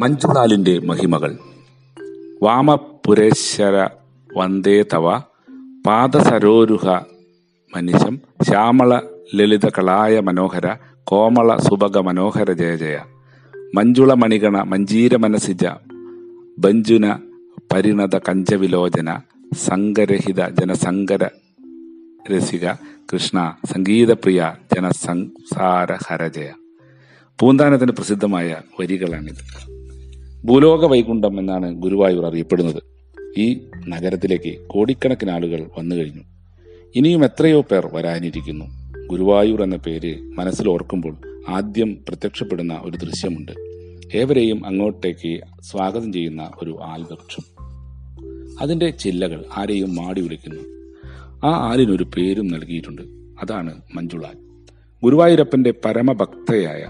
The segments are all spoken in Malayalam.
മഞ്ജുളാലിന്റെ മഹിമകൾ. വാമപുരേശ്വര വന്ദേ തവ പാദസരോരുഹ മനുഷ്യം ശ്യാമള ലളിത കളായ മനോഹര കോമള സുഭഗ മനോഹര ജയ ജയ. മഞ്ജുള മണിഗണ മഞ്ജീര മനസിജ ബഞ്ജുന പരിണത കഞ്ചവിലോചന സംഗരഹിത ജനസങ്കര രസിക കൃഷ്ണ സംഗീതപ്രിയ ജനസംസാര ഹരജയ പൂന്താനത്തിന് പ്രസിദ്ധമായ വരികളാണിത്. ഭൂലോക വൈകുണ്ഠം എന്നാണ് ഗുരുവായൂർ അറിയപ്പെടുന്നത്. ഈ നഗരത്തിലേക്ക് കോടിക്കണക്കിന് ആളുകൾ വന്നു കഴിഞ്ഞു. ഇനിയും എത്രയോ പേർ വരാനിരിക്കുന്നു. ഗുരുവായൂർ എന്ന പേര് മനസ്സിൽ ഓർക്കുമ്പോൾ ആദ്യം പ്രത്യക്ഷപ്പെടുന്ന ഒരു ദൃശ്യമുണ്ട്. ഏവരെയും അങ്ങോട്ടേക്ക് സ്വാഗതം ചെയ്യുന്ന ഒരു ആൽവൃക്ഷം. അതിന്റെ ചില്ലകൾ ആരെയും മാടി വിളിക്കുന്നു. ആ ആലിനൊരു പേരും നൽകിയിട്ടുണ്ട്. അതാണ് മഞ്ജുളാൽ. ഗുരുവായൂരപ്പന്റെ പരമഭക്തയായ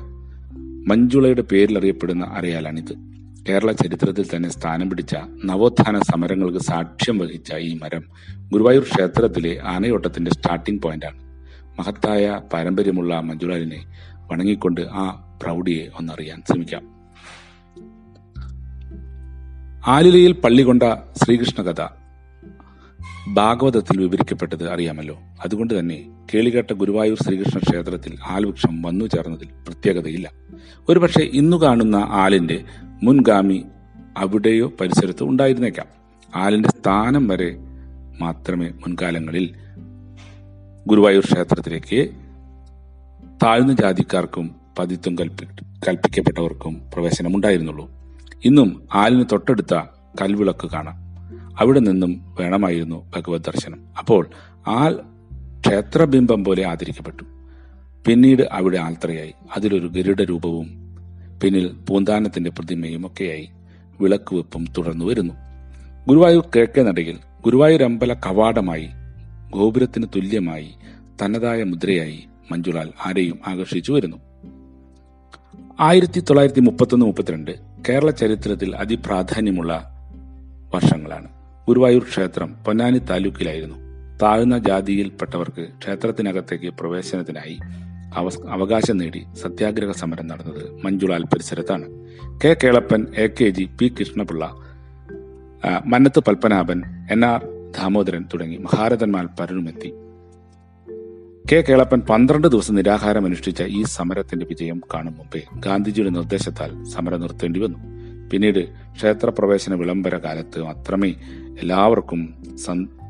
മഞ്ജുളയുടെ പേരിൽ അറിയപ്പെടുന്ന അരയാലാണിത്. കേരള ചരിത്രത്തിൽ തന്നെ സ്ഥാനം പിടിച്ച നവോത്ഥാന സമരങ്ങൾക്ക് സാക്ഷ്യം വഹിച്ച ഈ മരം ഗുരുവായൂർ ക്ഷേത്രത്തിലെ ആനയോട്ടത്തിന്റെ സ്റ്റാർട്ടിംഗ് പോയിന്റാണ് മഹത്തായ പാരമ്പര്യമുള്ള മഞ്ജുലാലിനെ വണങ്ങിക്കൊണ്ട് ആ പ്രൗഢിയെ ഒന്നറിയാൻ ശ്രമിക്കാം. ആലിലയിൽ പള്ളികൊണ്ട ശ്രീകൃഷ്ണ കഥ ഭാഗവതത്തിൽ വിവരിക്കപ്പെട്ടത് അറിയാമല്ലോ. അതുകൊണ്ട് തന്നെ കേളികേട്ട ഗുരുവായൂർ ശ്രീകൃഷ്ണ ക്ഷേത്രത്തിൽ ആൽവൃക്ഷം വന്നു ചേർന്നതിൽ പ്രത്യേകതയില്ല. ഒരുപക്ഷെ ഇന്നു കാണുന്ന ആലിന്റെ മുൻഗാമി അവിടെയോ പരിസരത്തോ ഉണ്ടായിരുന്നേക്കാം. ആലിന്റെ സ്ഥാനം വരെ മാത്രമേ മുൻകാലങ്ങളിൽ ഗുരുവായൂർ ക്ഷേത്രത്തിലേക്ക് താഴ്ന്ന ജാതിക്കാർക്കും പതിത്വം കൽപ്പി കൽപ്പിക്കപ്പെട്ടവർക്കും പ്രവേശനമുണ്ടായിരുന്നുള്ളൂ. ഇന്നും ആലിന് തൊട്ടടുത്ത കൽവിളക്ക് കാണാം. അവിടെ നിന്നും വേണമായിരുന്നു ഭഗവത് ദർശനം. അപ്പോൾ ആൽ ക്ഷേത്രബിംബം പോലെ ആദരിക്കപ്പെട്ടു. പിന്നീട് അവിടെ ആൽത്രയായി അതിലൊരു ഗരുഡ രൂപവും പിന്നിൽ പൂന്താനത്തിന്റെ പ്രതിമയും ഒക്കെയായി വിളക്ക് വെപ്പും തുടർന്നു വരുന്നു. ഗുരുവായൂർ കിഴക്കേ നടയിൽ ഗുരുവായൂർ അമ്പല കവാടമായി ഗോപുരത്തിന് തുല്യമായി തനതായ മുദ്രയായി മഞ്ജുളാൽ ആരെയും ആകർഷിച്ചു വരുന്നു. ആയിരത്തി തൊള്ളായിരത്തി മുപ്പത്തൊന്ന് മുപ്പത്തിരണ്ട് കേരള ചരിത്രത്തിൽ അതിപ്രാധാന്യമുള്ള വർഷങ്ങളാണ്. ഗുരുവായൂർ ക്ഷേത്രം പൊന്നാനി താലൂക്കിലായിരുന്നു. താഴ്ന്ന ജാതിയിൽപ്പെട്ടവർക്ക് ക്ഷേത്രത്തിനകത്തേക്ക് പ്രവേശനത്തിനായി അവകാശം നേടി സത്യാഗ്രഹ സമരം നടന്നത് Manjulal പരിസരത്താണ്. K Kelappan A K G P Krishnapillai Mannath Padmanabhan N R Damodaran തുടങ്ങി മഹാരഥന്മാർ പലരുമെത്തി. കെ കേളപ്പൻ പന്ത്രണ്ട് ദിവസം നിരാഹാരം അനുഷ്ഠിച്ച ഈ സമരത്തിന്റെ വിജയം കാണും മുമ്പേ ഗാന്ധിജിയുടെ നിർദ്ദേശത്താൽ സമരം നിർത്തേണ്ടി വന്നു. പിന്നീട് ക്ഷേത്രപ്രവേശന വിളംബര കാലത്ത് മാത്രമേ എല്ലാവർക്കും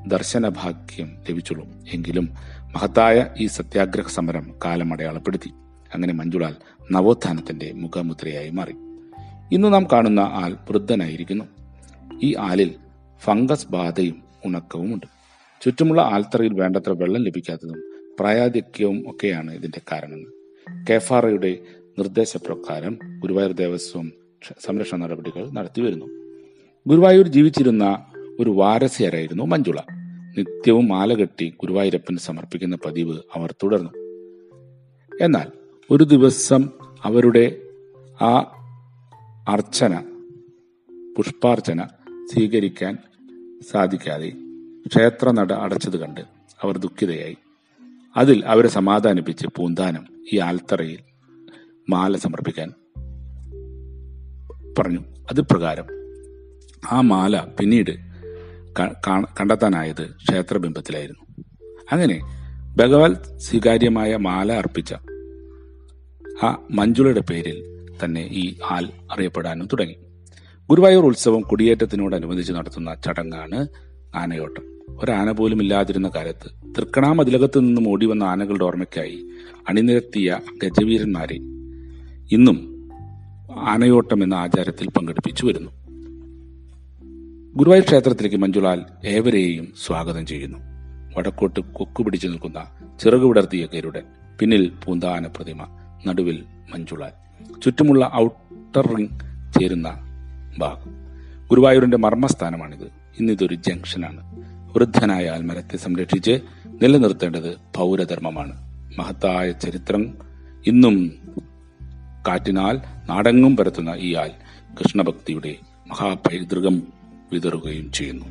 ദർശന ഭാഗ്യം ലഭിച്ചുള്ളൂ. എങ്കിലും മഹത്തായ ഈ സത്യാഗ്രഹ സമരം കാലം അടയാളപ്പെടുത്തി. അങ്ങനെ മഞ്ജുളാൽ നവോത്ഥാനത്തിന്റെ മുഖമുദ്രയായി മാറി. ഇന്ന് നാം കാണുന്ന ആൽ വൃദ്ധനായിരിക്കുന്നു. ഈ ആലിൽ ഫംഗസ് ബാധയും ഉണക്കവുമുണ്ട്. ചുറ്റുമുള്ള ആൽത്തറയിൽ വേണ്ടത്ര വെള്ളം ലഭിക്കാത്തതും പ്രായാധിക്യവും ഒക്കെയാണ് ഇതിന്റെ കാരണങ്ങൾ. കെഫാറയുടെ നിർദ്ദേശപ്രകാരം ഗുരുവായൂർ ദേവസ്വം ക്ഷ- സംരക്ഷണ നടപടികൾ നടത്തിവരുന്നു. ഗുരുവായൂർ ജീവിച്ചിരുന്ന ഒരു വാരസ്യരായിരുന്നു മഞ്ജുള. നിത്യവും മാല കെട്ടി ഗുരുവായൂരപ്പൻ സമർപ്പിക്കുന്ന പതിവ് അവർ തുടർന്നു. എന്നാൽ ഒരു ദിവസം അവരുടെ ആ അർച്ചന പുഷ്പാർച്ചന സ്വീകരിക്കാൻ സാധിക്കാതെ ക്ഷേത്രനട അടച്ചത് കണ്ട് അവർ ദുഃഖിതയായി. അതിൽ അവരെ സമാധാനിപ്പിച്ച് പൂന്താനം ഈ ആൽത്തറയിൽ മാല സമർപ്പിക്കാൻ പറഞ്ഞു. അത് പ്രകാരം ആ മാല പിന്നീട് കണ്ടെത്താനായത് ക്ഷേത്രബിംബത്തിലായിരുന്നു. അങ്ങനെ ഭഗവാൻ സ്വീകാര്യമായ മാല അർപ്പിച്ച ആ മഞ്ജുളയുടെ പേരിൽ തന്നെ ഈ ആൽ അറിയപ്പെടാനും തുടങ്ങി. ഗുരുവായൂർ ഉത്സവം കുടിയേറ്റത്തിനോടനുബന്ധിച്ച് നടത്തുന്ന ചടങ്ങാണ് ആനയോട്ടം. ഒരാന പോലും ഇല്ലാതിരുന്ന കാലത്ത് തൃക്കണാമതിലകത്ത് നിന്നും ഓടി വന്ന ആനകളുടെ ഓർമ്മയ്ക്കായി അണിനിരത്തിയ ഗജവീരന്മാരെ ഇന്നും ആനയോട്ടം എന്ന ആചാരത്തിൽ പങ്കെടുപ്പിച്ചു വരുന്നു. ഗുരുവായൂർ ക്ഷേത്രത്തിലേക്ക് മഞ്ജുളാൽ ഏവരെയും സ്വാഗതം ചെയ്യുന്നു. വടക്കോട്ട് കൊക്കു പിടിച്ചു നിൽക്കുന്ന ചിറകു വിടർത്തിയ ഗരുഡൻ പിന്നിൽ പൂന്താന പ്രതിമ നടുവിൽ മഞ്ജുളാൽ. ചുറ്റുമുള്ള ഔട്ടർ റിംഗ് ചേരുന്ന ഭാഗം ഗുരുവായൂരിന്റെ മർമ്മസ്ഥാനമാണിത്. ഇന്നിതൊരു ജംഗ്ഷനാണ്. വൃദ്ധനായ ആൽമരത്തെ സംരക്ഷിച്ച് നിലനിർത്തേണ്ടത് പൗരധർമ്മമാണ്. മഹത്തായ ചരിത്രം ഇന്നും കാറ്റിനാൽ നാടെങ്ങും പരത്തുന്ന ഈ ആൽ കൃഷ്ണഭക്തിയുടെ മഹാപൈതൃകം വിതറുകയും ചെയ്യുന്നു.